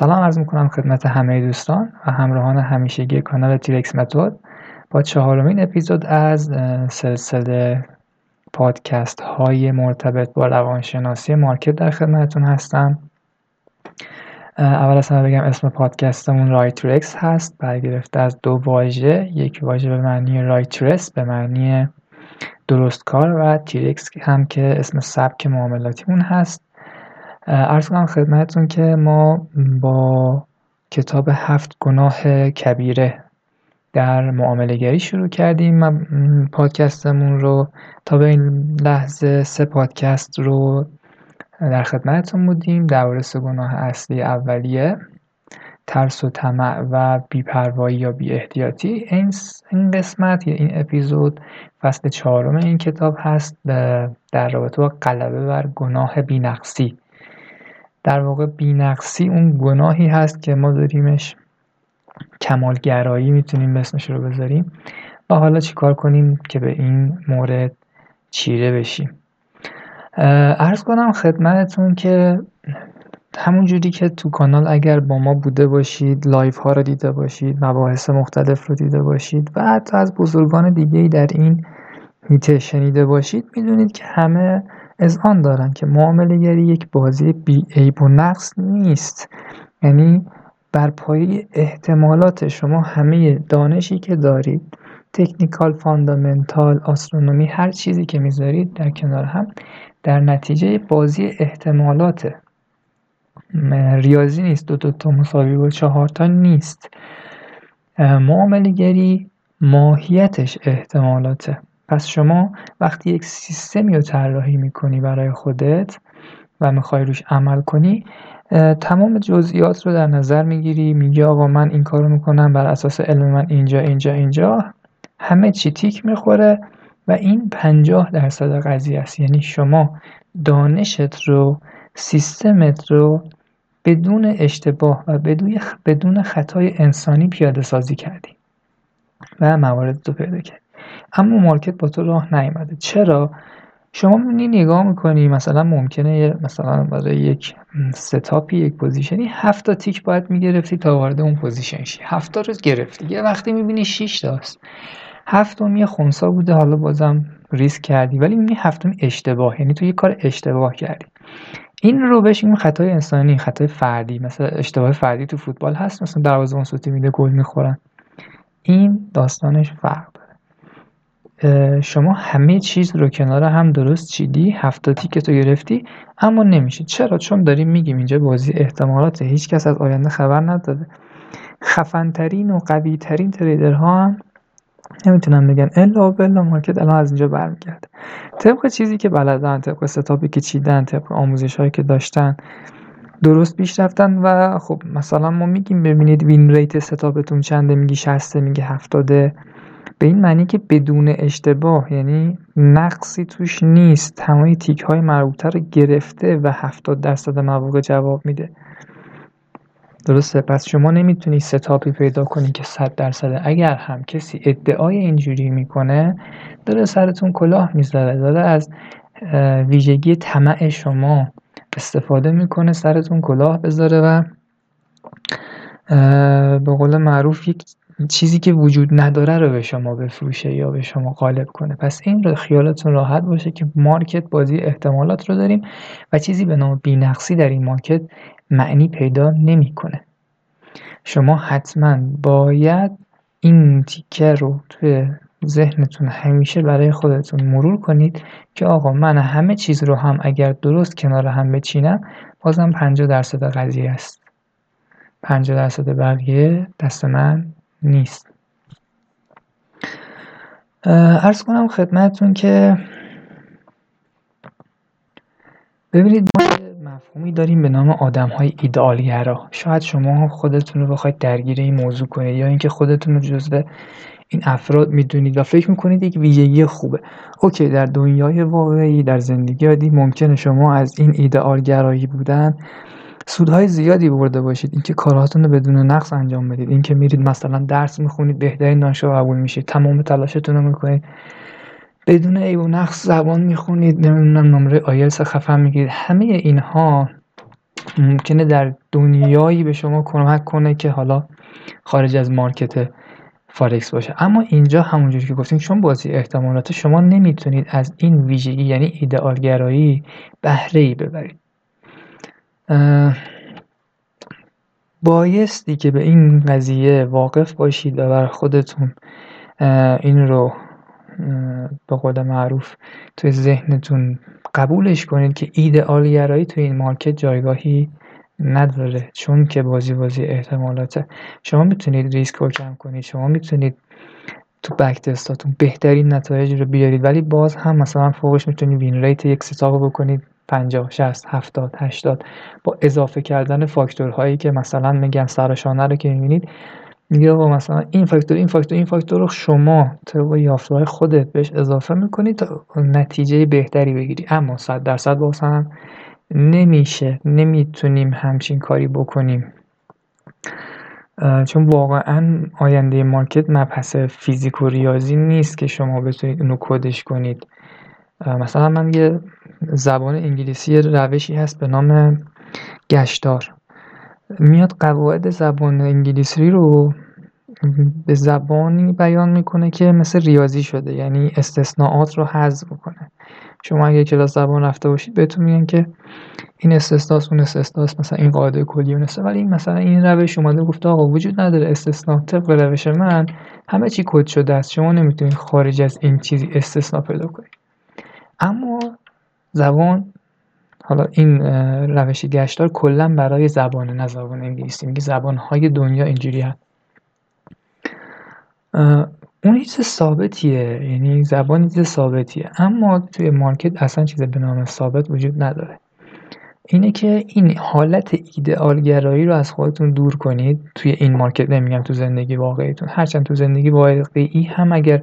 سلام عرض می‌کنم خدمت همه دوستان و همراهان همیشگی کانال T-Rex Method. با چهارمین اپیزود از سلسله پادکست های مرتبط با روانشناسی market در خدمتتون هستم. اول از همه بگم اسم پادکستمون RighTRex هست. برگرفته از دو واژه. یک واژه به معنی righteous به معنی درست کار و T-Rex هم که اسم سبک معاملاتیمون هست. ارز کنم خدمتتون که ما با کتاب هفت گناه کبیره در معامله گری شروع کردیم پادکستمون رو تا به این لحظه سه پادکست رو در خدمتتون بودیم. درباره سه گناه اصلی اولیه ترس و طمع و بیپروایی یا بی احتیاطی این قسمت یا این اپیزود فصل چهارم این کتاب هست در رابطه با غلبه بر گناه بینقصی. در واقع بینقصی اون گناهی هست که ما داریمش کمالگرایی می‌تونیم اسمش رو بذاریم. و حالا چیکار کنیم که به این مورد چیره بشیم؟ عرض کنم خدمتتون که همون جوری که تو کانال اگر با ما بوده باشید live ها رو دیده باشید مباحث مختلف رو دیده باشید و حتی از بزرگان دیگه در این هیته شنیده باشید می‌دونید که همه از آن دارن که معامله گری یک بازی بی عیب و نقص نیست. یعنی بر پایه احتمالات شما همه دانشی که دارید تکنیکال فاندامنتال آسترونومی هر چیزی که می‌ذارید در کنار هم در نتیجه بازی احتمالاته ریاضی نیست. دو دو تا مساوی با چهار تا نیست. معامله گری ماهیتش احتمالاته. پس شما وقتی یک سیستمی رو طراحی می‌کنی برای خودت و می‌خوای روش عمل کنی تمام جزئیات رو در نظر می‌گیری میگی آقا من این کارو می‌کنم بر اساس علم من اینجا اینجا اینجا. همه چی تیک می‌خوره و این پنجاه درصد قضیه است. یعنی شما دانشت رو سیستمت رو بدون اشتباه و بدون خطای انسانی پیاده سازی کردی و موارد رو پیدا کردی. اما market با تو راه نیومده چرا؟ شما می‌بینی نگاه می‌کنی مثلا ممکنه مثلا برای یک setup ی یک position ی هفت تا تیک باید می‌گرفتی تا وارد اون position شی. هفت تا رو گرفتی. یه وقتی می‌بینی 6 تاست. هفتم یه خونسا بوده حالا بازم ریسک کردی ولی می‌بینی هفتم اشتباه. یعنی تو یه کار اشتباه کردی. این رو بهش این خطای انسانی خطای فردی. مثلا اشتباه فردی تو فوتبال هست. مثلا دروازه‌بان سوتی میده گل می‌خورن. این داستانش فرق شما همه چیز رو کنار هم درست چیدی هفتاتی که تو گرفتی اما نمیشه. چرا؟ چون داریم میگیم اینجا بازی احتمالات هیچ کس از آینده خبر نداده خفنترین و قوی ترین تریدرها هم نمی‌تونم بگن. الا بلا مارکت الان از اینجا برمیگرده. طبق چیزی که بلدن طبق setup ی که چیدن طبق آموزش هایی که داشتن درست پیش رفتن و خب مثلا ما میگیم ببینید win rate setup تون چنده میگی 60 میگه 70 به این معنی که بدون اشتباه یعنی نقصی توش نیست. تمام تیک های مربوطه رو گرفته و 70 درصد مواقع جواب میده. درسته؟ پس شما نمی‌تونی setup ی پیدا کنی که 100 درصد. اگر هم کسی ادعای اینجوری می‌کنه داره سرتون کلاه می‌ذاره. داره از ویژگی طمع شما استفاده می‌کنه سرتون کلاه بذاره و به قول معروف یک چیزی که وجود نداره رو به شما بفروشه یا به شما غالب کنه. پس این رو خیالتون راحت باشه که مارکت بازی احتمالات رو داریم و چیزی به نام بینقصی در این مارکت معنی پیدا نمی‌کنه. شما حتما باید این تیکه رو توی ذهنتون همیشه برای خودتون مرور کنید که آقا من همه چیز رو هم اگر درست کنار هم بچینم بازم 50 درصد قضیه است. 50 درصد بقیه دست من نیست. ارز کنم خدمتتون که ببینید ما مفهومی داریم به نام آدم های شاید شما خودتون رو بخواید درگیر این موضوع کنید یا اینکه خودتون رو جزو این افراد می‌دونید و فکر می‌کنید یک ویژگی خوبه. اوکی در دنیای واقعی در زندگی عادی ممکنه شما از این ایدئالگرایی بودن سودهای زیادی برده باشید. اینکه کارهاتون رو بدون نقص انجام بدید. اینکه میرید مثلا درس می‌خونید بهترین دانشگاه قبول میشید تمام تلاشتون رو می‌کنید. بدون عیب و نقص زبان می‌خونید نمی‌دونم نمره آیلس خفن می‌گیرید. همه اینها ممکنه در دنیایی به شما کمک کنه که حالا خارج از مارکت فارکس باشه. اما اینجا همونجوری که گفتیم چون بازی احتمالات شما نمی‌تونید از این ویژگی یعنی ایدئالگرایی بهره ای ببرید. بایستی که به این قضیه واقف باشید و بر خودتون این رو به قول معروف توی ذهنتون قبولش کنید که ایدئالگرایی توی این market جایگاهی نداره چون که بازی بازی احتمالاته. شما می‌تونید ریسک رو کم کنید شما می‌تونید تو backtest اتون بهترین نتایج رو بیارید ولی باز هم مثلا فوقش می‌تونید win rate یک setup بکنید. 50 60 70 80 با اضافه کردن فاکتورهایی که مثلا میگم سرشانه رو که می‌بینید میگه با مثلا این فاکتور این فاکتور این فاکتور رو شما طبق یافته‌های خودت بهش اضافه می‌کنید تا نتیجه بهتری بگیری. اما 100 درصد باز هم نمیشه. نمی‌تونیم همچین کاری بکنیم. چون واقعا آینده مارکت مبحث فیزیک و ریاضی نیست که شما بتونید اونو کدش کنید. مثلا من یه زبان انگلیسی روشی هست به نام گشتار. میاد قواعد زبان انگلیسی رو به زبانی بیان می‌کنه که مثل ریاضی شده یعنی استثناءات رو حذف کنه شما اگه کلاس زبان رفته باشید بهتون میگن که این استثناست اون استثناست مثلا این قاعده کلی اون ولی این مثلا این روش اومده گفته آقا وجود نداره استثنا طبق روش من همه چی کد شده است. شما نمی‌تونید خارج از این چیزی استثنا پیدا کنید. اما زبان حالا این روش گشتار کلا برای زبان نه زبان انگلیسی. میگه زبان های دنیا اینجوری هست. اون چیز ثابتیه. یعنی زبان چیز ثابتیه. اما توی مارکت اصلا چیز به نام ثابت وجود نداره. اینه که این حالت ایدئالگرایی رو از خودتون دور کنید. توی این مارکت نمیگم تو زندگی واقعیتون. هرچند تو زندگی واقعی هم اگر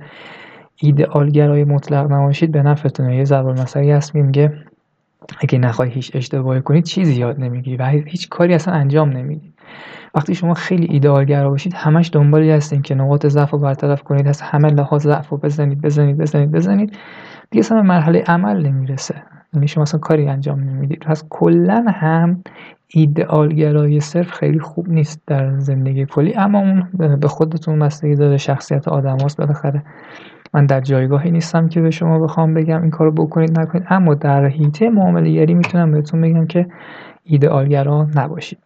ایدئالگرای مطلق نباشید به نفعتونه یه ضرب مثلی هست میگه اگه نخوای هیچ اشتباهی کنید چیزی یاد نمی‌گیری و هیچ کاری اصلا انجام نمیدی. وقتی شما خیلی ایدئالگرا باشید همش دنبالی هستین که نقاط ضعف رو برطرف کنید از همه لحاظ ضعف رو بزنید بزنید بزنید بزنید. دیگه اصلا مرحله عمل نمی‌رسه. یعنی شما اصلا کاری انجام نمی‌دید. پس کلا هم ایدئالگرایی صرف خیلی خوب نیست در زندگی کلی اما اون به خودتون بستگی داره شخصیت آدم هاست بالاخره. من در جایگاهی نیستم که به شما بخوام بگم این کارو بکنید نکنید اما در حیطه معامله می‌تونم بهتون بگم که ایدئالگرا نباشید.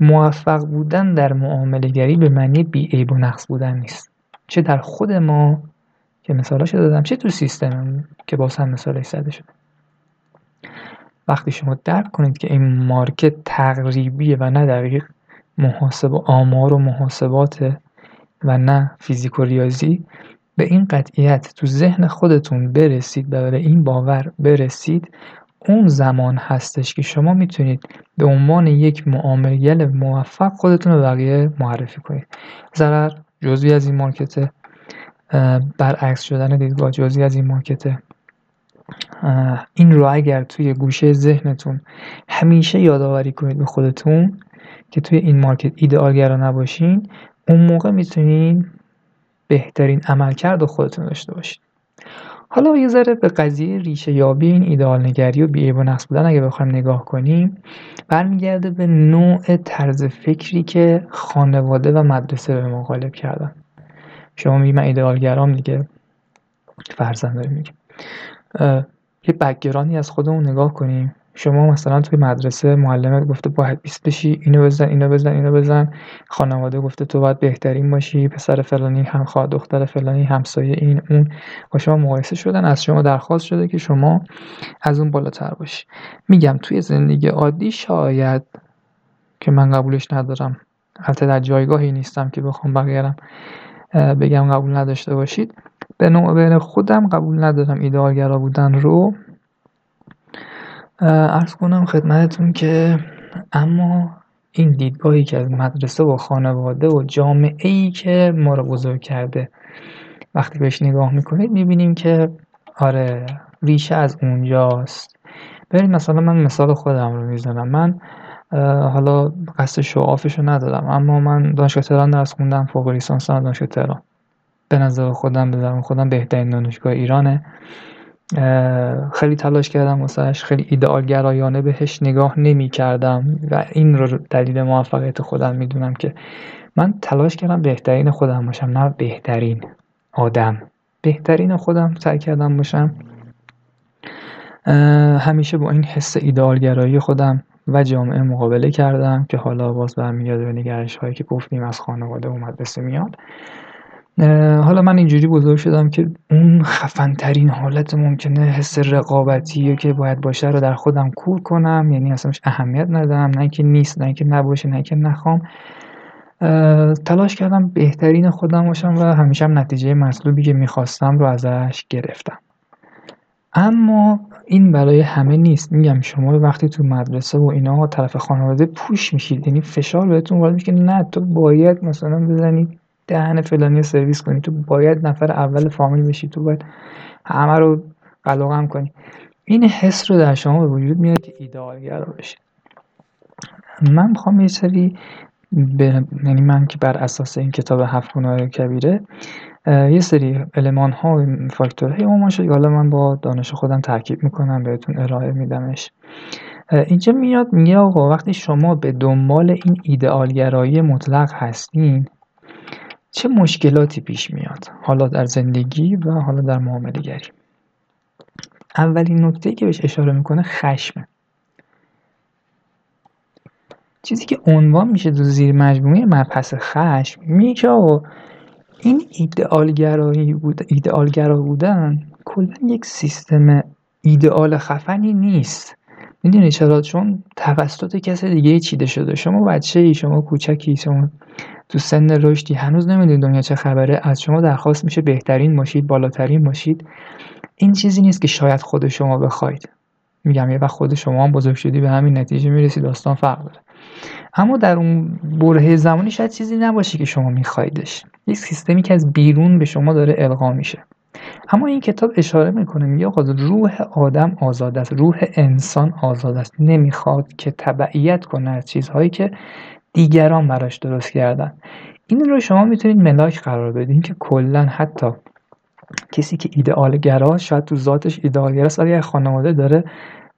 موفق بودن در معامله به معنی بیعیب و نقص بودن نیست. چه در خود ما که مثالاشو دادم چه تو سیستم که باز هم مثالش زده شده. وقتی شما درک کنید که این مارکت تقریبیه و نه دقیق محاسب آمار و محاسبات و نه فیزیک و ریاضی به این قطعیت تو ذهن خودتون برسید و به این باور برسید اون زمان هستش که شما می‌تونید به عنوان یک معاملگر موفق خودتون رو بقیه معرفی کنید. ضرر جزوی از این مارکته برعکس شدن دیدگاه جزوی از این مارکته این رو اگر توی گوشه ذهنتون همیشه یادآوری کنید به خودتون که توی این مارکت ایدئالگرا نباشین اون موقع می‌تونین بهترین عملکرد خودتون داشته باشید. حالا یه ذره به قضیه ریشه یابی این ایدئال نگری و بیعیب و نقص بودن اگه بخوایم نگاه کنیم برمیگرده به نوع طرز فکری که خانواده و مدرسه به ما غالب کردن. شما میگی من ایدئالگرام دیگه فرزن داریم میگیم یه بکگرانی از خودمون نگاه کنیم. شما مثلا توی مدرسه معلمت گفته باید بیست بشی اینو بزن اینو بزن اینو بزن. خانواده گفته تو باید بهترین باشی پسر فلانی هم خواهد دختر فلانی همسایه این اون. با شما مقایسه شدن از شما درخواست شده که شما از اون بالاتر باشی. میگم توی زندگی عادی شاید که من قبولش ندارم. البته در جایگاهی نیستم که بخوام بقیرم بگم قبول نداشته باشید. به نوع خودم قبول ندارم ایدئالگرا بودن رو. ارز کنم خدمتتون که اما این دیدگاهی که از مدرسه و خانواده و جامعه ای که ما رو بزرگ کرده وقتی بهش نگاه می‌کنید می‌بینیم که آره ریشه از اونجاست. برید مثلا من مثال خودم رو می‌زنم. من حالا قصد شعافش رو ندارم اما من دانشگاه تهران درس خوندم فوق لیسانس دانشگاه تهران. به نظر خودم به خودم بهترین دانشگاه ایرانه. خیلی تلاش کردم واسهش خیلی ایدئال گرایانه بهش نگاه نمی کردم و این رو دلیل موفقیت خودم می‌دونم که من تلاش کردم بهترین خودم باشم نه بهترین آدم. بهترین خودم سعی کردم باشم. همیشه با این حس ایدئالگرایی خودم و جامعه مقابله کردم که حالا باز برمیگرده به نگرش هایی که گفتیم از خانواده و مدرسه میاد. حالا من اینجوری بزرگ شدم که اون خفن ترین حالت ممکنه حس رقابتی که باید باشه رو در خودم کور کنم. یعنی اصلاش اهمیت ندم. نه که نیست نه که نباشه نه که نخوام. تلاش کردم بهترین خودم باشم و همیشه هم نتیجه مطلوبی که می‌خواستم رو ازش گرفتم. اما این برای همه نیست. میگم شما وقتی تو مدرسه و اینا طرف خانواده پوش میشید یعنی فشار بهتون وارد میشه که نه تو باید مثلا بزنی دهن فلانی سرویس کنی. تو باید نفر اول فامیل بشی. تو باید همه رو قلقم کنی. این حس رو در شما به وجود میاد که ایدئالگر بشید من می‌خوام یه سری به یعنی من که بر اساس این کتاب هفت گناه کبیره یه سری المان ها و فاکتورهای اون که حالا من با دانش خودم ترکیب می‌کنم بهتون ارائه میدمش. اینجا میاد میگه آقا وقتی شما به دنبال این ایدئالگرایی مطلق هستین چه مشکلاتی پیش میاد؟ حالا در زندگی و حالا در معامله گری. اولین نکته که بهش اشاره می‌کنه خشمه. چیزی که عنوان میشه تو زیر مجموعه مبحث خشم میگه آقا این ایدئالگرایی بود ایدئالگرا بودن کلا یک سیستم ایدئال خفنی نیست. می‌دونی چرا؟ چون توسط کسی دیگه چیده شده. شما بچه ای شما کوچکی شما تو سن رشدی هنوز نمی‌دونید دنیا چه خبره. از شما درخواست میشه بهترین باشید بالاترین باشید این چیزی نیست که شاید خود شما بخواید. میگم یه وقت خود شما هم بزرگ شدی به همین نتیجه می‌رسی داستان فرق داره. اما در اون بره زمانی شاید چیزی نباشه که شما میخوایدش. یک سیستمی که از بیرون به شما داره القا میشه. اما این کتاب اشاره می‌کنه میگه آقا روح آدم آزاد است روح انسان آزاد است. نمی‌خواد که تبعیت کنه از چیزهایی که دیگران براش درست کردن. این رو شما می‌تونید ملاک قرار بدین که کلا حتی کسی که ایدئال گراست شاید تو ذاتش ایدئال گراست ولی خانواده داره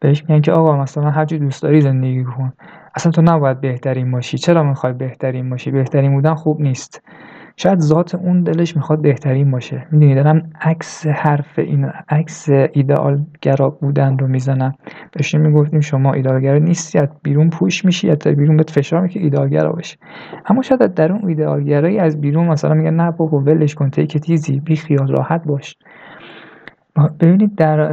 بهش میگن که آقا مثلا هر دوست داری زندگی کن. اصلا تو نباید بهترین باشی. چرا می‌خوای بهترین باشی؟ بهترین بودن خوب نیست. شاید ذات اون دلش می‌خواد بهترین باشه. می‌دونی دارم عکس حرف این عکس ایدئال گرا بودن رو می‌زنم. داشتیم می‌گفتیم شما ایدئالگرا نیستی از بیرون پوش میشی یا بیرون بهت فشار می‌کنه ایدئالگرا باشی اما شاید در اون ایدئالگرایی از بیرون مثلا میگه نه بابا ولش کن تیک تیزی بی خیال راحت باش. ببینید در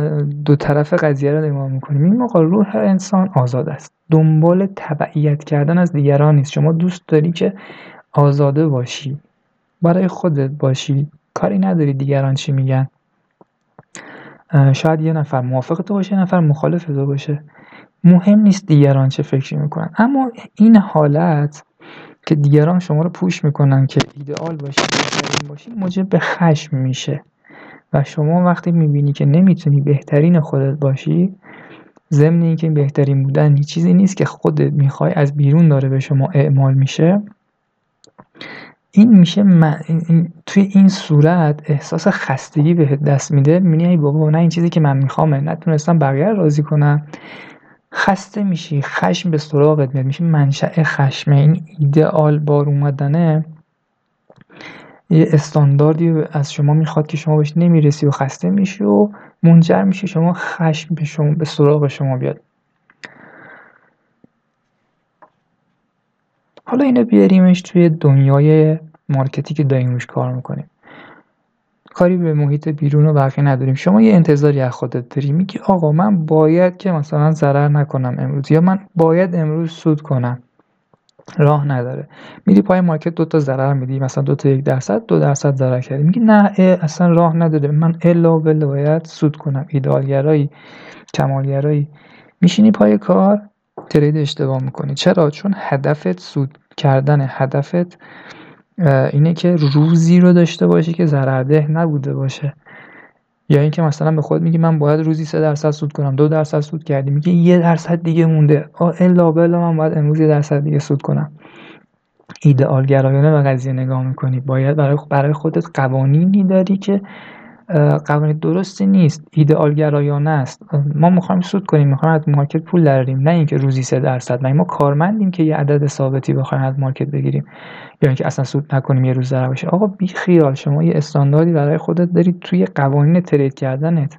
دو طرف قضیه رو نگاه می‌کنیم. این موقع روح انسان آزاد است. دنبال تبعیت کردن از دیگران نیست. شما دوست داری که آزاده باشی. برای خودت باشی. کاری نداری دیگران چی میگن. شاید یه نفر موافق تو باشه یه نفر مخالف تو باشه. مهم نیست دیگران چه فکری می‌کنن. اما این حالت که دیگران شما رو پوش می‌کنن که ایدئال باشی بهترین باشی موجب به خشم میشه. و شما وقتی می‌بینی که نمی‌تونی بهترین خودت باشی ضمن اینکه بهترین بودن چیزی نیست که خودت می‌خوای از بیرون داره به شما اعمال میشه. این میشه توی این صورت احساس خستگی بهت دست میده. می‌بینی ای بابا نه این چیزی که من میخوامه. نتونستم بقیه راضی کنم. خسته میشی خشم به سراغت میاد. میشه منشأ خشمه. این ایدئال بار اومدنه یه استانداردی از شما می‌خواد که شما بهش نمی‌رسی و خسته میشی و منجر میشه شما خشم به شما به سراغ شما بیاد. حالا اینو بیاریمش توی دنیای مارکتی که داریم روش کار می‌کنیم. کاری به محیط بیرون و بقیه نداریم. شما یه انتظاری از خودت داری. میگی آقا من باید که مثلا ضرر نکنم امروز یا من باید امروز سود کنم. راه نداره. میری پای مارکت دو تا ضرر میدی. مثلا دو تا یک درصد دو درصد ضرر کردی. میگی نه اصلا راه نداره. من الا بلا باید سود کنم. ایدالگرایی کمالگرایی میشینی پای کار. ترید اشتباه می‌کنی. چرا؟ چون هدفت سود کردن هدفت اینه که روزی رو داشته باشی که ضررده نبوده باشه. یا اینکه مثلا به خود میگی من باید روزی سه درصد سود کنم دو درصد سود کردی میگی یه درصد دیگه مونده. الا بلا من باید امروز یه درصد دیگه سود کنم. ایدئال گرایانه به قضیه نگاه می‌کنی. باید برای برای خودت قوانینی داری که قوانین درستی نیست. ایدئال گرایانه است ما می‌خوایم سود کنیم می‌خوایم از مارکت پول دراریم نه اینکه روزی سه درصد. ما کارمندیم که یه عدد ثابتی بخوایم از مارکت بگیریم؟ یا اینکه اصلا سود نکنیم یه روز ضرر باشه؟ آقا بی خیال. شما یه استانداردی برای خودت دارید توی قوانین ترید کردنت.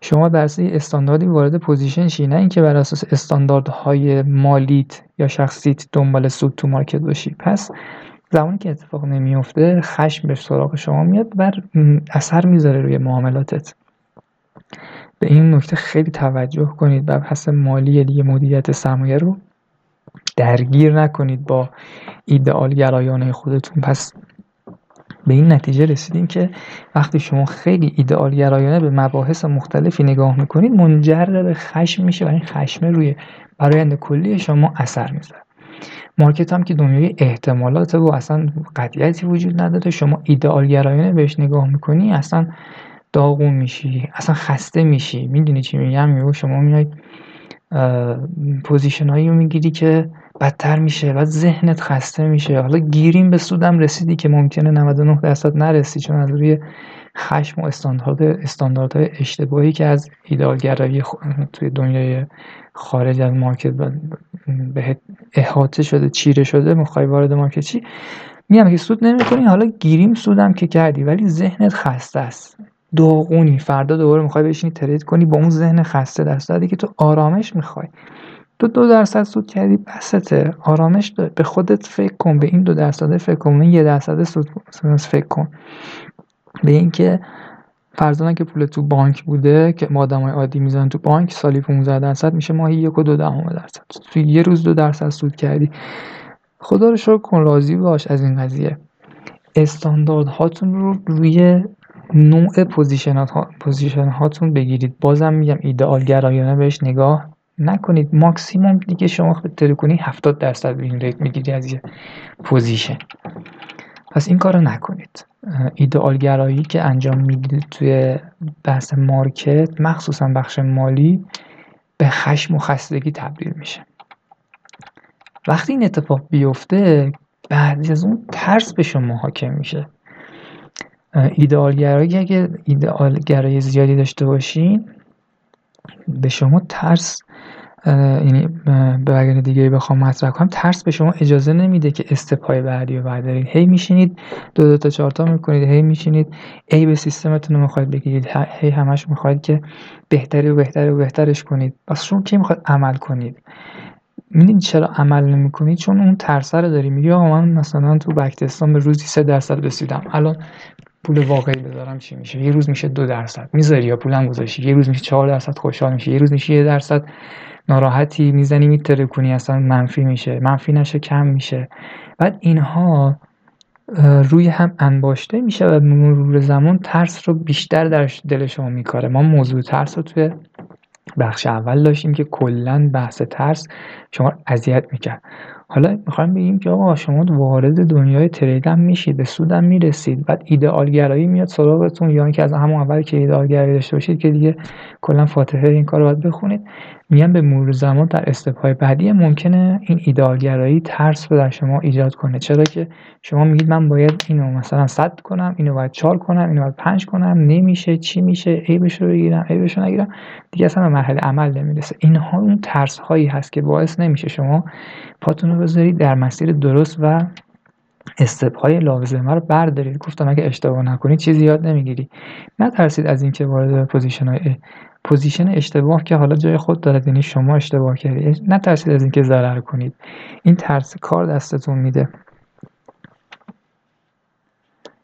شما در یه استانداردی وارد position شی. نه اینکه بر اساس استانداردهای مالیت یا شخصیت دنبال سود تو market باشی. پس زمانی که اتفاق نمیفته خشم به سراغ شما میاد و اثر می‌ذاره روی معاملاتت. به این نکته خیلی توجه کنید و پس مالی دیگه مدیریت سرمایه رو درگیر نکنید با ایدئال گرایانه خودتون. پس به این نتیجه رسیدیم که وقتی شما خیلی ایدئال گرایانه به مباحث مختلفی نگاه می‌کنید منجر به خشم میشه و این خشم روی برایند کلی شما اثر می‌ذاره. market هم که دنیای احتمالات و اصلا قطعیتی وجود نداره. شما ایدئال گرایانه بهش نگاه می‌کنی اصلا داغون میشی اصلا خسته میشی. می‌دونی چی میگم؟ شما میای position هایی رو می‌گیری که بدتر میشه و ذهنت خسته میشه. حالا گیریم به سودم رسیدی که ممکنه 99 درصد نرسی چون از روی خشم و استاندارد استانداردهای اشتباهی که از ایدالگرایی توی دنیای خارج از مارکت به احاطه شده چیره شده می‌خوای وارد مارکت چی میگم که سود نمی‌کنی حالا گیریم سودم که کردی ولی ذهنت خسته است. داغونی فردا دوباره می‌خوای بشینی ترید کنی با اون ذهن خسته در صورتی که تو آرامش می‌خوای. تو دو درصد سود کردی بسته. آرامش دار به خودت فکر کن به این دو درصد فکر کن این یه درصد سود فکر کن. به اینکه فرضاً که پول تو بانک بوده که ما آدمای عادی می‌زنن تو بانک سالی 15 درصد میشه ماهی یک و دو دهم درصد. تو یه روز دو درصد سود کردی. خدا رو شکر کن راضی باش از این قضیه. استاندارد هاتون رو روی نوع position, position هاتون بگیرید. بازم میگم ایدئال گرایانه بهش نگاه نکنید. ماکسیموم دیگه شما خیلی کنی 70 درصد win rate می‌گیری از یه position. پس این کارو نکنید. ایدئال گرایی که انجام می‌دید توی بحث market مخصوصا بخش مالی به خشم و خستگی تبدیل میشه. وقتی این اتفاق بیفته بعد از اون ترس به شما حاکم میشه. ایدئال گرایی اگه ایدئال گرایی زیادی داشته باشین به شما ترس یعنی به اگر دیگه بخوام مطرح کنم ترس به شما اجازه نمیده که استپای بعدی رو بردارید. هی میشینید دو دو تا چهار تا می‌کنید هی میشینید ای به سیستمتون رو می‌خواید بگیرید هی همش می‌خواید که بهتری و بهتری و بهترش کنید. پس شما کی می‌خواد عمل کنید؟ می‌دونید چرا عمل نمی‌کنید؟ چون اون ترس رو داری میگی آقا من مثلا تو بکتستان به روزی سه درصد رسیدم. الان پول واقعی بذارم چی میشه؟ یه روز میشه دو درصد. می‌ذاری یا پولم گذاشتی؟ یه روز میشه چهار درصد خوشحال میشه یه روز میشه یه درصد. ناراحتی می‌زنی میترکونی اصلا منفی میشه. منفی نشه کم میشه. بعد اینها روی هم انباشته میشه و مرور زمان ترس رو بیشتر در دل شما میکاره. ما موضوع ترس رو توی بخش اول داشتیم که کلا بحث ترس شما اذیت می‌کرد. حالا می‌خوایم بگیم که آقا شما وارد دنیای ترید هم میشید به سودم می‌رسید. بعد ایدئال گرایی میاد سراغتون یا اینکه از همون اول که ایدئال گرایی داشته باشید که دیگه کلا فاتحه این کار رو باید بخونید. میگن به مرور زمان در استپهای بعدی ممکنه این ایدئالگرایی ترس رو در شما ایجاد کنه. چرا که شما میگید من باید اینو مثلا صد کنم اینو باید چار کنم اینو باید پنج کنم نمیشه چی میشه عیبش رو بگیرم عیبش رو نگیرم دیگه اصلا به مرحله عمل نمی‌رسه. اینها اون ترس هایی هست که باعث نمیشه شما پاتون رو بذارید در مسیر درست و استپ های لازمه رو بردارید. گفتم اگه اشتباه نکنید چیزی یاد نمی‌گیری. نترسید از اینکه وارد position های position اشتباه که حالا جای خود دارد یعنی شما اشتباه کردید. نترسید از اینکه ضرر کنید. این ترس کار دستتون میده.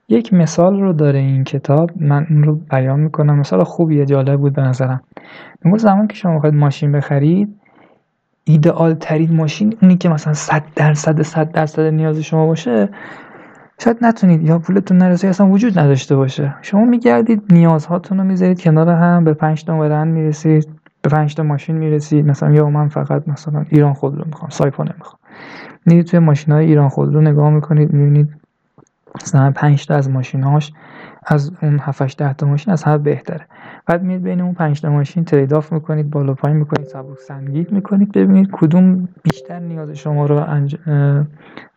یک مثال رو داره این کتاب. من اون رو بیان می‌کنم. مثال خوبیه جالب بود به نظرم. میگه اون زمان که شما خواهید ماشین بخرید ایدئال ترین ماشین اونی که مثلا 100 درصد 100 درصد نیاز شما باشه شاید نتونید یا پولتون نرسه اصلا وجود نداشته باشه. شما میگردید نیازهاتون رو می‌ذارید کنار هم به پنج تا بدن می‌رسید به پنج تا ماشین می‌رسید. مثلا یا من فقط مثلا ایران خودرو می‌خوام سایپا نمی‌خوام. میرید توی ماشین های ایران خودرو نگاه می‌کنید می‌بینید مثلا پنج تا از ماشیناش از اون 7 ده تا ماشین از همه بهتره. بعد میید بین اون 5 تا ماشین ترید آف می‌کنید بالا پایین می‌کنید سبک سنگین می‌کنید ببینید کدوم بیشتر نیاز شما رو انج...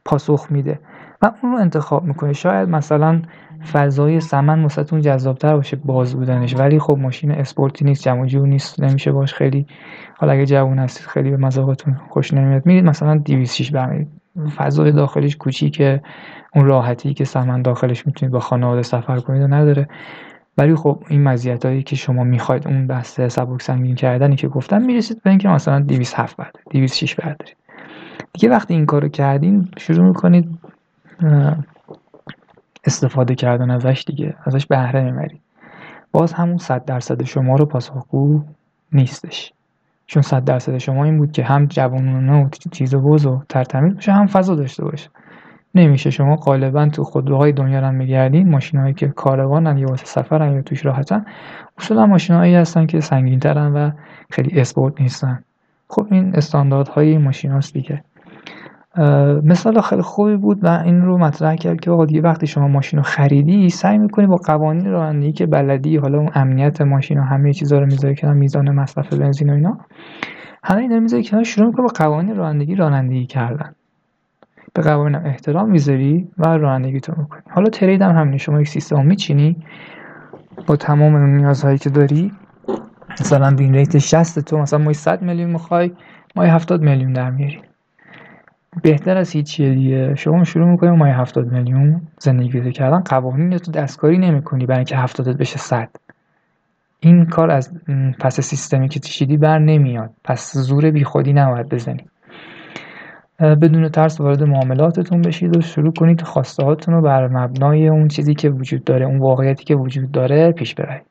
پاسخ میده و اون رو انتخاب می‌کنید. شاید مثلا فضای سمن واسهتون جذابتر باشه باز بودنش ولی خب ماشین اسپورتی نیست جمع جور نیست نمیشه باش خیلی حالا اگه جوون هستید خیلی به مذاقتون خوش نمیاد. میرید مثلا 206 برمیدید فضای داخلش کوچیکه اون راحتی که سمن داخلش می‌تونید با خانواده سفر کنید و نداره. ولی خب این مزیتایی که شما می‌خواید اون بسته سبک سنگین کردنی که گفتم می‌رسید به اینکه مثلا 207 بردارید 206 بردارید. دیگه وقتی این کارو کردین شروع می‌کنید استفاده کردن ازش دیگه ازش بهره می‌برید. باز همون صد درصد شما رو پاسخگو نیستش. چون صد درصد شما این بود که هم جوانونه و چیز بوز و ترتمیز باشه هم فضا داشته باشه. نمیشه. شما غالبا تو خودروهای دنیا رو میگردین ماشینهایی که کاروانن یا واسه سفرن یا توش راحتن اصولا ماشینهایی هستن که سنگینترن و خیلی اسپورت نیستن. خب این استانداردهای ماشین هاست دیگه مثال خیلی خوبی بود و این رو مطرح کرد که آقا وقتی شما ماشین رو خریدی سعی می‌کنی با قوانین رانندگی که بلدی حالا اون امنیت ماشین و همه چیزا رو می‌ذاری کنار میزان مصرف بنزین و اینا همه اینا می‌ذاری کنار شروع می‌کنی با قوانین رانندگی رانندگی کردن. به قوانین احترام می‌ذاری و رانندگی تو می‌کنی. حالا ترید هم همینه. شما یک سیستم میچینی با تمام اون نیازهایی که داری مثلا بین ریت 60 تو مثلا مای 100 میلیون می‌خوای مای 70 میلیون در میاری. بهتر از هیچیه دیگه. شما شروع می‌کنی مای 70 میلیون زندگی کردن. قوانین تو دستکاری نمی‌کنی برای اینکه 70 بشه 100 این کار از پس سیستمی که چیدی بر نمیاد. پس زور بیخودی نباید بزنی. بدون ترس وارد معاملاتتون بشید و شروع کنید خواسته هاتون رو بر مبنای اون چیزی که وجود داره اون واقعیتی که وجود داره پیش ببرید.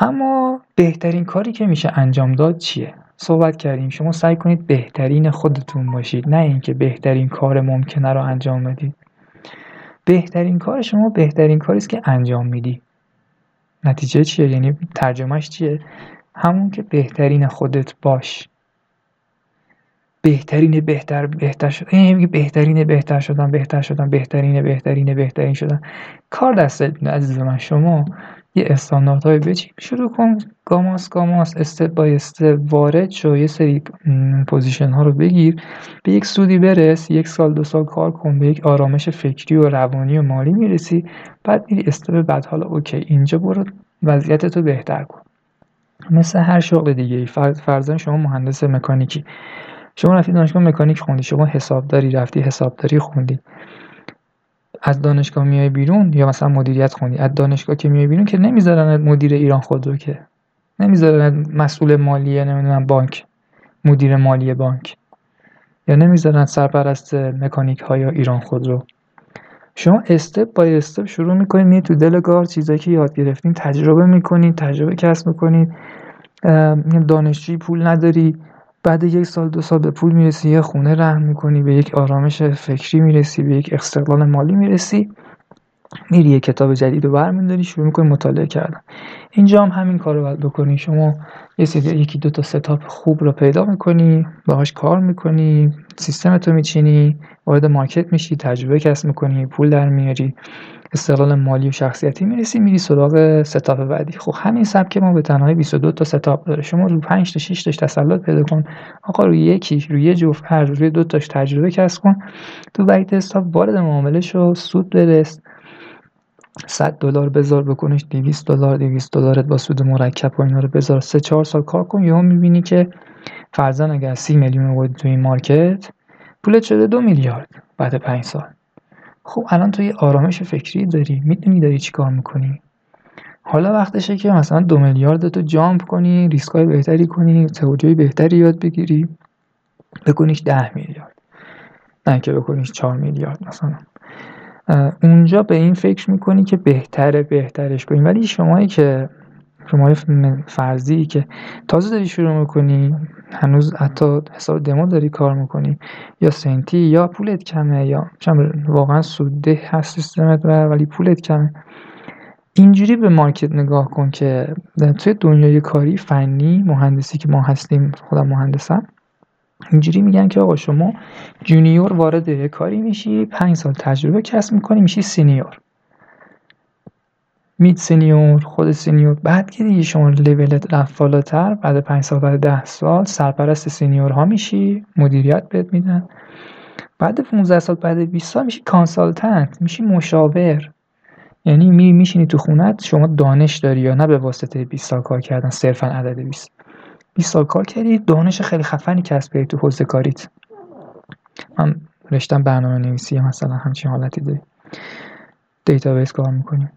اما بهترین کاری که میشه انجام داد چیه؟ صحبت کردیم. شما سعی کنید بهترین خودتون باشید نه اینکه بهترین کار ممکنه رو انجام بدید. بهترین کار شما بهترین کاری است که انجام میدی. نتیجه چیه؟ یعنی ترجمهش چیه؟ همون که بهترین خودت باش. بهترین بهتر بهتر شد. میگه بهترین بهتر شدن بهتر شدن بهترین بهترین بهترین شدن. کار دست عزیز من شما یه های بچین. شروع کن. گاماس گاماس. step by step. وارد شو. یه سری position ها رو بگیر. به یک سودی برس. یک سال دو سال کار کن. به یک آرامش فکری و روانی و مالی می‌رسی. بعد میری step بعد. حالا okay. اینجا برو. وضعیت تو بهتر کن. مثل هر شغل دیگه فرضاً شما مهندس مکانیکی. شما رفتی دانشگاه مکانیک خوندی شما حسابداری رفتی حسابداری خوندی. از دانشگاه میای بیرون یا مثلا مدیریت خوندی؟ از دانشگاه که میای بیرون که نمی‌ذارن مدیر ایران خودرو که نمی‌ذارن مسئول مالی نمی‌دونم بانک. مدیر مالی بانک. یا نمی‌ذارن سرپرست مکانیک های ایران خودرو. شما استپ بای استپ شروع می‌کنید میید تو دل گار چیزایی که یاد گرفتین تجربه می‌کنید تجربه کسب می‌کنید دانشجوی پول نداری. بعد یک سال دو سال به پول می‌رسی یه خونه رهن می‌کنی به یک آرامش فکری می‌رسی به یک استقلال مالی می‌رسی میری یه کتاب جدید رو برمیداری شروع می‌کنی مطالعه کردن. اینجا هم همین کار رو باید بکنی. شما یه سری یکی دو تا ستاپ خوب رو پیدا می‌کنی باهاش کار می‌کنی سیستم تو میچینی وارد مارکت میشی تجربه کسب می‌کنی پول در میاری. استقلال مالی و شخصیتی می‌رسی میری سراغ ستاپ بعدی. خب همین سبک ما به تنهایی 22 تا ستاپ داره. شما رو 5 تا 6 تاش تسلط پیدا کن. آقا روی یکی روی یه جفت هر روی دو تاش تجربه کسب کن. تو وقت استاپ وارد معامله شو. سود برس 100 دلار بذار بکنش. 200 دلار 200 دلارت با سود مرکب و اینا رو بذار. 3 4 سال کار کن. یهو می‌بینی که فرضاً اگر 30 میلیون آوردی تو این مارکت پولت شده دو میلیارد بعد 5 سال. خب الان تو یه آرامش فکری داری می‌دونی داری چی کار می‌کنی. حالا وقتشه که مثلا دو میلیارد تو جامپ کنی ریسکای بهتری کنی توجهی بهتری یاد بگیری. بکنیش ده میلیارد. نه که بکنیش چهار میلیارد مثلا. اونجا به این فکر می‌کنی که بهتره بهترش کنی. ولی شمایی که شما فرضی که تازه داری شروع می‌کنی هنوز حتی حساب دمو داری کار می‌کنی یا سنتی یا پولت کمه یا واقعا سوده هست سیستمت ولی پولت کمه. اینجوری به مارکت نگاه کن که توی دنیای کاری فنی مهندسی که ما هستیم خودم مهندسم اینجوری میگن که آقا شما junior وارد کاری میشی پنج سال تجربه کسب می‌کنی میشی senior. mid senior خود senior بعد که دیگه شما لولت رفت بالاتر بعد پنج سال بعد ده سال سرپرست senior ها میشی مدیریت بهت میدن. بعد 15 سال بعد 20 سال میشی consultant میشی مشاور. یعنی می میشینی تو خونت شما دانش داری یا نه به واسطه 20 سال کار کردن صرفا عدد 20 20 سال کار کردی دانش خیلی خفنی کسب کردی تو حوزه کاریت. من رشتم برنامه نویسی مثلا همچین حالتی داری. database کار می‌کنیم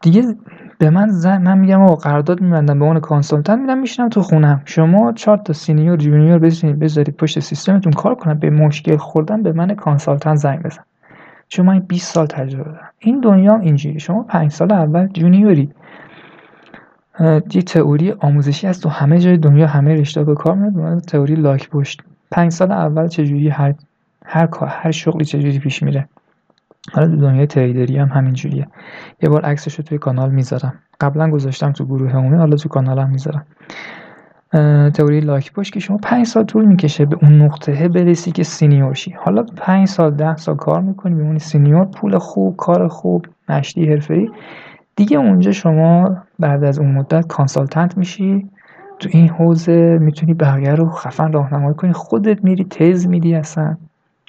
دیگه به من زن من میگم آقا قرارداد میبندم به عنوان consultant میرم میشینم تو خونم شما چهار تا senior junior بذارید پشت سیستمتون کار کنن به مشکل خوردن به من consultant زنگ بزن. چون من 20 سال تجربه دارم. این دنیا اینجوری شما 5 سال اول junior ی. یه تئوری آموزشی هست تو همه جای دنیا همه رشته به کار میاد تئوری لاک پشت. 5 سال اول چجوری هر هر کار هر شغلی چجوری پیش میره؟ حالا تو دنیای trader ی هم همینجوریه یه بار عکسش رو توی کانال می‌ذارم. قبلا گذاشتم تو گروه عمومی حالا تو کانالم می‌ذارم. تئوری لاک پشت که شما پنج سال طول می‌کشه به اون نقطه برسی که senior شی. حالا پنج سال ده سال کار می‌کنی اون senior پول خوب کار خوب مشتی حرفه‌ای. دیگه اونجا شما بعد از اون مدت کانسالتنت میشی. تو این حوزه می‌تونی بقیه رو خفن راهنمایی کنی. خودت میری تز میدی اصلا.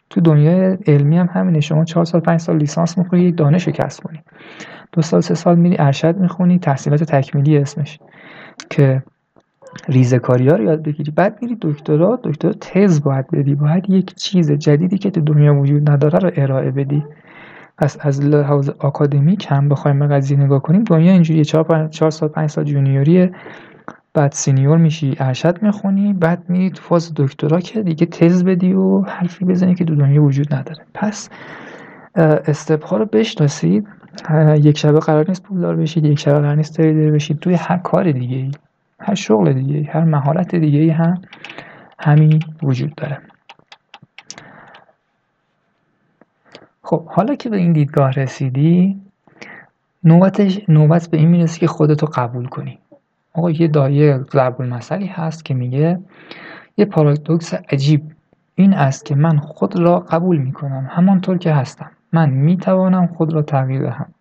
تو دنیای علمی هم همینه. شما چهار سال پنج سال لیسانس می‌خونی دانش کسب کنی دو سال سه سال میری ارشد می‌خونی تحصیلات تکمیلی اسمش که ریزکاری ها رو یاد بگیری. بعد میری دکترا دکترا تز باید بدی. باید یک چیز جدیدی که تو دنیا وجود نداره رو ارائه بدی. پس از لحاظ آکادمیک هم بخوایم به قضیه نگاه کنیم دنیا اینجوریه. چهار, چهار سال پنج سال جونیوریه. بعد سینیور میشی ارشد می‌خونی بعد میری تو فاز دکترا که دیگه تز بدی و حرفی بزنی که تو دنیا وجود نداره. پس استپ ها رو بشناسید. یک شبه قرار نیست پولدار بشید یک شبه قرار نیست تریدر بشید. توی هر کار دیگه هر شغل دیگه هر مهارت دیگه ای هم همین وجود داره. خب حالا که به این دیدگاه رسیدی نوبتش نوبت به این می‌رسه که خودتو قبول کنی. آقا یه دایه ضرب المثلی هست که میگه یه پارادوکس عجیب. این است که من خود را قبول می‌کنم همانطور که هستم. من می‌توانم خود را تغییر دهم.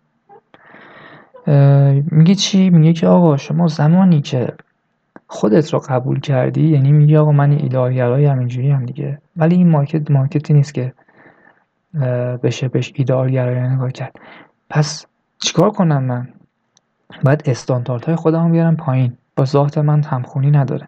میگه چی؟ میگه که آقا شما زمانی که خودت رو قبول کردی یعنی میگه آقا من ایدئالگرای همینجوری هم دیگه. ولی این مارکت مارکتی نیست که بشه بهش ایدئالگرایی نگاه کرد. پس چیکار کنم من؟ باید استانداردهای خودم بیارم پایین. با ذات من همخونی نداره.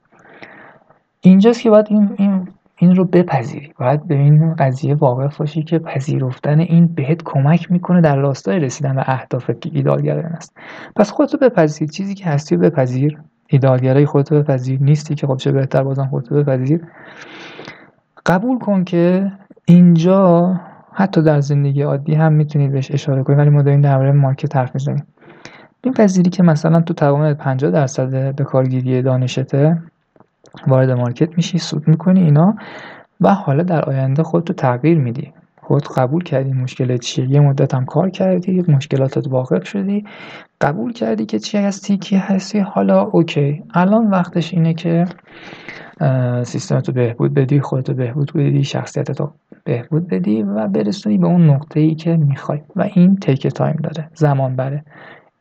اینجاست که باید این, این, این رو بپذیری. باید به این قضیه واقف باشی که پذیرفتن این بهت کمک می‌کنه در راستای رسیدن به اهدافت که ایدالگرایان است. پس خودتو بپذیر. چیزی که هستی بپذیر. ایدالگرای خودتو بپذیر. نیستی که خب چه بهتر بازم خودتو بپذیر. قبول کن که اینجا حتی در زندگی عادی هم می‌تونید بهش اشاره کنید ولی ما داریم درباره market حرف می‌زنیم. این پذیری که مثلا تو توان 50 درصد به کارگیری دانشته وارد market میشی سود می‌کنی اینا. و حالا در آینده خودتو تغییر میدی. خود قبول کردی مشکل چیه یه مدت هم کار کردی مشکلاتت واقع شدی. قبول کردی که چی هستی کی هستی حالا okay. الان وقتش اینه که سیستمتو بهبود بدی خودتو بهبود بدی شخصیتتو بهبود بدی و برسونی به اون نقطه ای که می‌خوای. و این take time داره. زمان بره.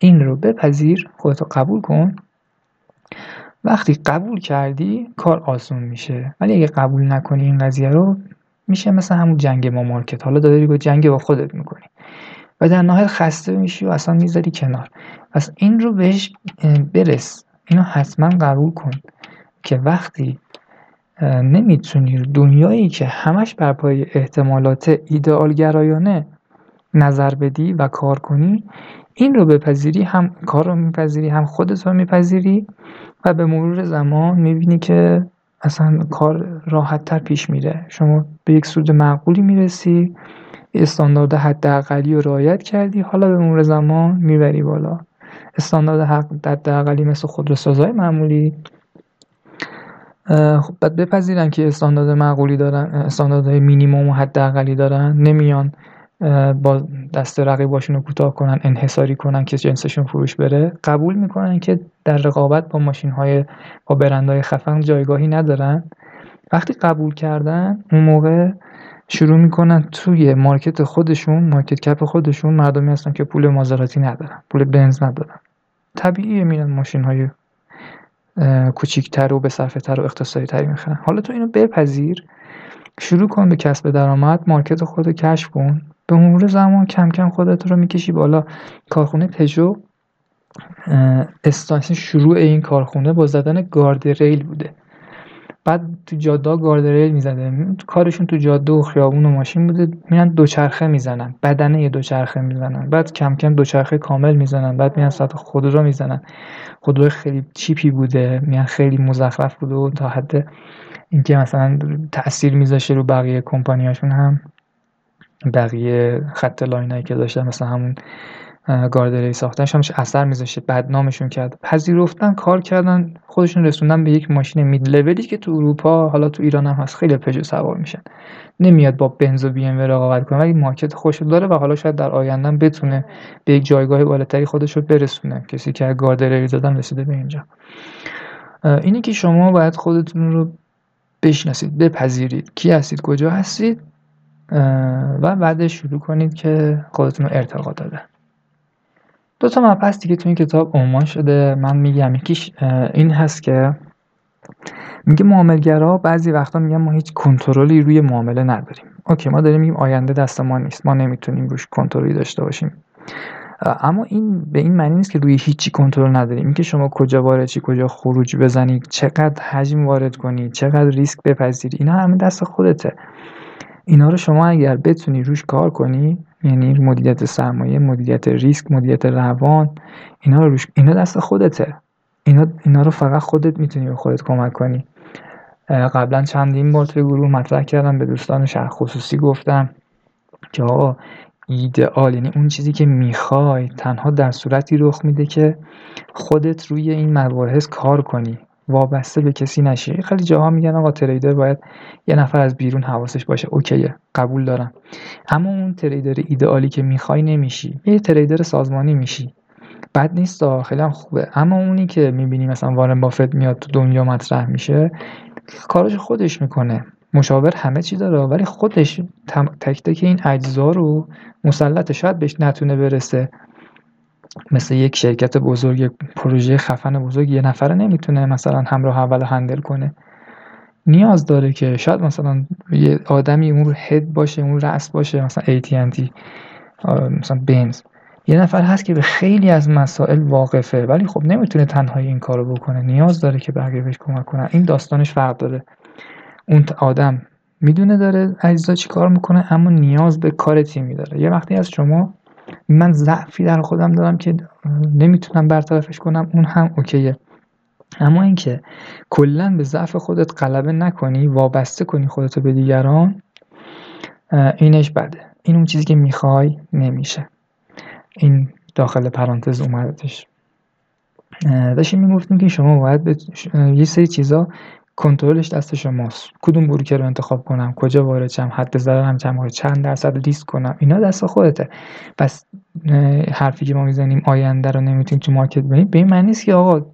این رو بپذیر خودتو قبول کن. وقتی قبول کردی کار آسون میشه. ولی اگه قبول نکنی این قضیه رو میشه مثل همون جنگ ما market. حالا داری با جنگ با خودت می‌کنی. و در نهایت خسته میشی و اصلا می‌ذاری کنار. پس این رو بهش برس. اینو حتما قبول کن که وقتی نمی‌تونی دنیایی که همش بر پای احتمالات ایدئالگرایانه نظر بدی و کار کنی این رو بپذیری هم کار رو میپذیری هم خودت رو میپذیری و به مرور زمان می‌بینی که اصلا کار راحت تر پیش میره. شما به یک سود معقولی می‌رسی استاندارد حداقلی رو رعایت کردی حالا به مرور زمان می‌بری بالا. استاندارد حداقلی مثل خودروسازهای معمولی. خب بعد بپذیرن که استاندارد معقولی دارن استانداردهای مینیموم و حداقلی دارن نمیان. با دست رقیباشون رو کوتاه کنن انحصاری کنن که جنسشون فروش بره قبول می‌کنن که در رقابت با ماشین های با برندهای خفن جایگاهی ندارن. وقتی قبول کردن اون موقع شروع می‌کنن توی مارکت خودشون مارکت کپ خودشون مردمی هستن که پول مازراتی ندارن پول بنز ندارن. طبیعیه میرن ماشین های کوچیکتر و به صرفه تر و اقتصادی تری می‌خرن. حالا تو اینو بپذیر. شروع کن به کسب درآمد مارکت خود رو کشف کن. به مرور زمان کم کم خودت رو می‌کشی بالا. کارخونه پژو استانس شروع این کارخونه با زدن گارد ریل بوده. بعد تو جاده گاردریل می‌زده. کارشون تو جاده و خیابون و ماشین بوده. میرن دوچرخه می‌زنن. بدنه دوچرخه می‌زنن. بعد کم کم دوچرخه کامل می‌زنن. بعد میان ساعت خودرو می‌زنن. خودرو خیلی cheap ی بوده. میان خیلی مزخرف بوده و تا حد اینکه مثلا تاثیر میذاشه رو بقیه کمپانیاشون هم بقیه خط line ایی که داشتن مثلا همون گاردری ساختنش همش اثر میذاشه بدنامشون کرد. پذیرفتن کار کردن خودشون رسوندن به یک ماشین mid level ی که تو اروپا حالا تو ایران هم هست. خیلی پژو سوار میشن. نمیاد با بنز و بی ام رقابت کنه ولی market خودش داره و حالا شاید در آینده بتونه به یک جایگاه بالاتری خودش رو برسونه. کسی که گاردری زدن رسیده به اینجا. اینی که شما باید خودتون رو بشناسید بپذیرید. کی هستید؟ کجا هستید؟ و بعدش شروع کنید که خودتون رو ارتقا داده. دو تا مبحث دیگه تو این کتاب عنوان شده. من میگم یکیش این هست که میگه معاملگرا بعضی وقتا میگن ما هیچ کنترلی روی معامله نداریم. اوکی ما داریم میگیم آینده دست ما نیست. ما نمی‌تونیم روش کنترلی داشته باشیم. اما این به این معنی نیست که روی هیچی کنترل نداریم. اینکه شما کجا وارد چی کجا خروج بزنی چقدر حجم وارد کنی چقدر ریسک بپذیری اینا همه دست خودته. اینا رو شما اگر بتونی روش کار کنی یعنی مدیریت سرمایه مدیریت ریسک مدیریت روان اینا رو روش اینا دست خودته. اینا اینا رو فقط خودت می‌تونی به خودت کمک کنی. قبلا چندین بار توی گروه مطرح کردم به دوستان شهر خصوصی گفتم که آقا ایدئال یعنی اون چیزی که می‌خوای تنها در صورتی رخ میده که خودت روی این مباحث کار کنی. وابسته به کسی نشی. خیلی جاها میگن آقا تریدر باید یه نفر از بیرون حواسش باشه. اوکیه قبول دارم. اما اون تریدر ایدئالی که می‌خوای نمیشی. یه تریدر سازمانی میشی. بد نیست خیلی هم خوبه. اما اونی که می‌بینی مثلا وارن بافت میاد تو دنیا مطرح میشه کارش خودش می‌کنه. مشاور همه چی داره ولی خودش تک تک این اجزا رو مسلط شاید بهش نتونه برسه. مثل یک شرکت بزرگ پروژه خفن بزرگ یه نفره نمی‌تونه مثلا همراه اول هندل کنه. نیاز داره که شاید مثلا یه آدمی اون هد باشه اون رأس باشه مثلا AT&T مثلا بنز یه نفر هست که به خیلی از مسائل واقفه ولی خب نمی‌تونه تنهایی این کارو بکنه. نیاز داره که بقیه بهش کمک کنن. این داستانش فرق داره. اون آدم می‌دونه داره اجزا چی کار می‌کنه اما نیاز به کار تیمی داره. یه وقتی از شما من ضعفی در خودم دارم که نمی‌تونم برطرفش کنم اون هم اوکیه. اما اینکه کلا به ضعف خودت غلبه نکنی وابسته کنی خودتو به دیگران اینش بده. این اون چیزی که می‌خوای نمیشه. این داخل پرانتز اومدش. داشتیم می‌گفتیم که شما باید به یه سری چیزا کنترلش دست شماست. کدوم بروکر رو انتخاب کنم؟ کجا وارد شم حد ضررم چند؟ چند درصد لیست کنم؟ اینا دست خودته. پس حرفی که ما می‌زنیم آینده رو نمی‌تونیم تو مارکت بریم به این معنی نیست که آقا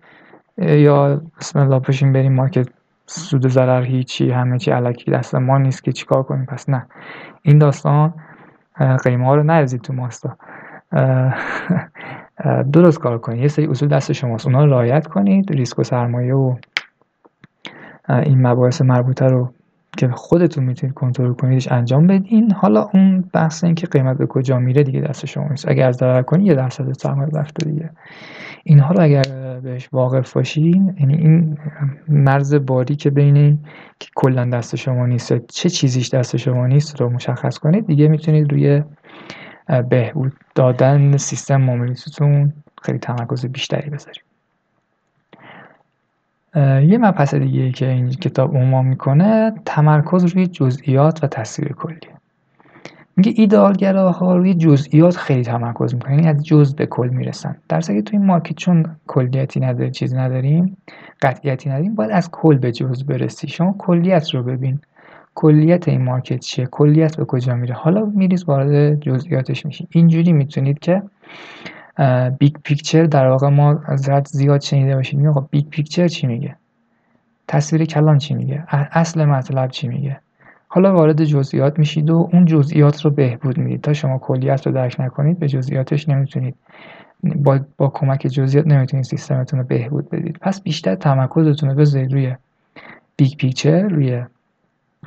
یا بسم الله پشیم بریم مارکت. سود ضرر هیچی همه چی علکی دست ما نیست که چیکار کنیم. پس نه. این داستان قیمه ها رو نرزید تو ماستا. درست کار کنید. یه سری اصول دست شماست. اونا رعایت کنید. ریسک و سرمایه و این مباحث مربوطه رو که خودتون می‌تونید کنترل کنیدش انجام بدین. حالا اون بحث این که قیمت به کجا میره دیگه دست شما نیست. اگر ضرر کنی یه درصد سرمایه رفته دیگه. اینها رو اگر بهش واقف باشین یعنی این مرز باری که بین که کلا دست شما نیست چه چیزیش دست شما نیست رو مشخص کنید دیگه می‌تونید روی بهبود دادن سیستم معاملیتتون خیلی تمرکز بیشتری بذارید. یه مبحث دیگه که این کتاب عنوان می‌کنه تمرکز روی جزئیات و تصویر کلی. میگه ایدئالگراها روی جزئیات خیلی تمرکز می‌کنن یعنی از جز به کل می‌رسن. در که تو این مارکت چون کلیتی نداره چیزی نداریم قطعیتی نداریم باید از کل به جز برسی. شما کلیت رو ببین. کلیت این market چیه؟ کلیت به کجا میره؟ حالا میریز وارد جزئیاتش میشی. اینجوری می‌تونید که big picture در واقع ما زیاد زیاد شنیده باشید میگه big picture چی میگه؟ تصویر کلان چی میگه؟ اصل مطلب چی میگه؟ حالا وارد جزئیات میشید و اون جزئیات رو بهبود می‌دید. تا شما کلیت رو درک نکنید به جزئیاتش نمی‌تونید با, با کمک جزئیات نمی‌تونید سیستمتون رو بهبود بدید. پس بیشتر تمرکزتون رو بذارید روی big picture روی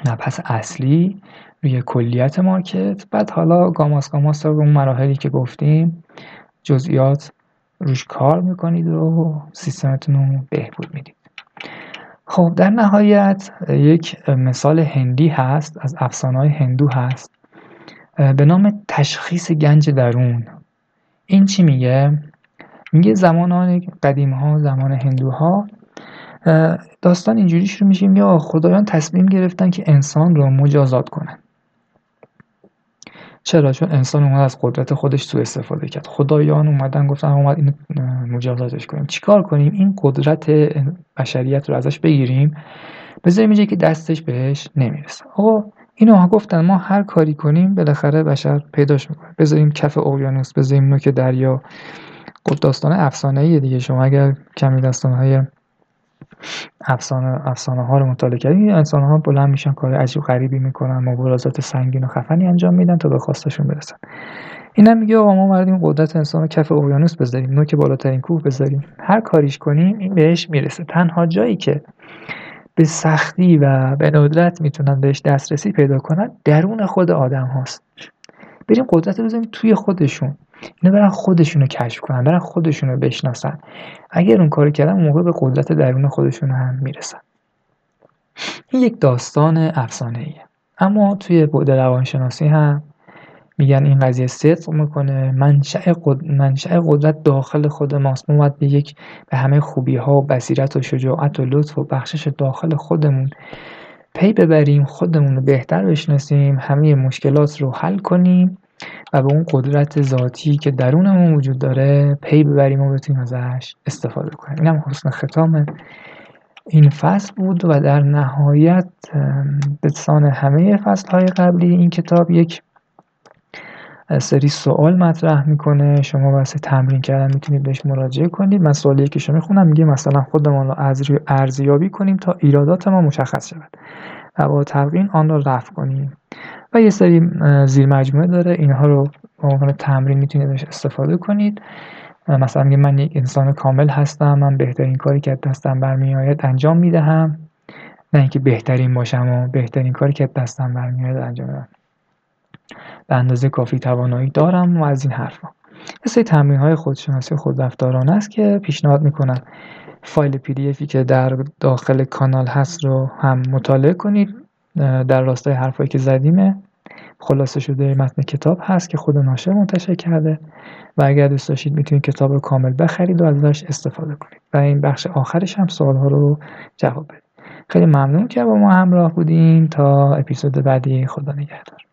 مبحث اصلی روی کلیت market. بعد حالا گاماس گاماس رو اون مراحلی که گفتیم جزئیات روش کار می‌کنید و سیستمتون رو بهبود می‌دید. خب در نهایت یک مثال هندی هست از افسانه‌های هندو هست به نام تشخیص گنج درون. این چی میگه؟ میگه زمان قدیم ها زمان هندوها داستان اینجوری شروع میشه میگه خدایان تصمیم گرفتن که انسان رو مجازات کنن چرا؟ چون انسان اومد از قدرت خودش تو استفاده کرد. خدایان اومدن گفتن اومد اینو مجازاتش کنیم. چیکار کنیم؟ این قدرت بشریت رو ازش بگیریم. بذاریم اینجا که دستش بهش نمی‌رسه. آقا اینو گفتن ما هر کاری کنیم بالاخره بشر پیداش می‌کنه. بذاریم کف اقیانوس بذاریم نوک دریا. خب داستان افسانه دیگه. شما اگر کمی داستان های افسانه افسانه ها رو مطالعه کردید انسان ها بلند میشن کار عجیب غریبی می‌کنن مبارزات سنگین و خفنی انجام میدن تا به خواستشون برسن. اینم میگه آقا ما این قدرت انسان رو کف اقیانوس بذاریم نوک بالاترین کوه بذاریم. هر کاریش کنیم این بهش می‌رسه. تنها جایی که به سختی و به ندرت می‌تونن بهش دسترسی پیدا کنن درون خود آدم هاست. بریم قدرت رو بذاریم توی خودشون. اینا برن خودشونو کشف کنن برن خودشونو بشناسن. اگر اون کارو کردن موقع به قدرت درون خودشون هم می‌رسن. این یک داستان افسانه ایه اما توی بعد روانشناسی هم میگن این قضیه صدق می‌کنه. منشأ قدرت, قدرت داخل خود ماست. ما باید به یک به همه خوبی ها و بصیرت و شجاعت و لطف و بخشش داخل خودمون پی ببریم خودمون رو بهتر بشناسیم همه مشکلات رو حل کنیم. و به اون قدرت ذاتی که درونمون وجود داره پی ببریم و بتونیم ازش استفاده کنیم. اینم حسن ختام این فصل بود و در نهایت به سان همه فصل های قبلی این کتاب یک سری سوال مطرح می‌کنه. شما واسه تمرین کردن می‌تونید بهش مراجعه کنید. من سوالی که شما می‌خونم میگه مثلا خودمان رو ارزیابی کنیم تا ایرادات ما مشخص شود و با تمرین آن را رفع کنیم. و یه سری زیر مجموعه داره. اینها رو به عنوان تمرین می‌تونید استفاده کنید. مثلا میگه من یک انسان کامل هستم من بهترین کاری که دستم برمیآید انجام می‌دهم. نه اینکه بهترین باشم و بهترین کاری که دستم برمیآید انجام بدم به اندازه کافی توانایی دارم و از این حرفا. یه سری تمرین های خودشناسی خودرفتارانه است که پیشنهاد می‌کنم. فایل پی دی افی که در داخل کانال هست رو هم مطالعه کنید. در راستای حرفایی که زدیمه خلاصه شده متن کتاب هست که خود ناشر منتشر کرده و اگر دوست داشتید می‌تونید کتاب رو کامل بخرید و ازش استفاده کنید. و این بخش آخرش هم سوال ها رو جواب بدید. خیلی ممنون که با ما همراه بودین. تا اپیزود بعدی. خدا نگهدار.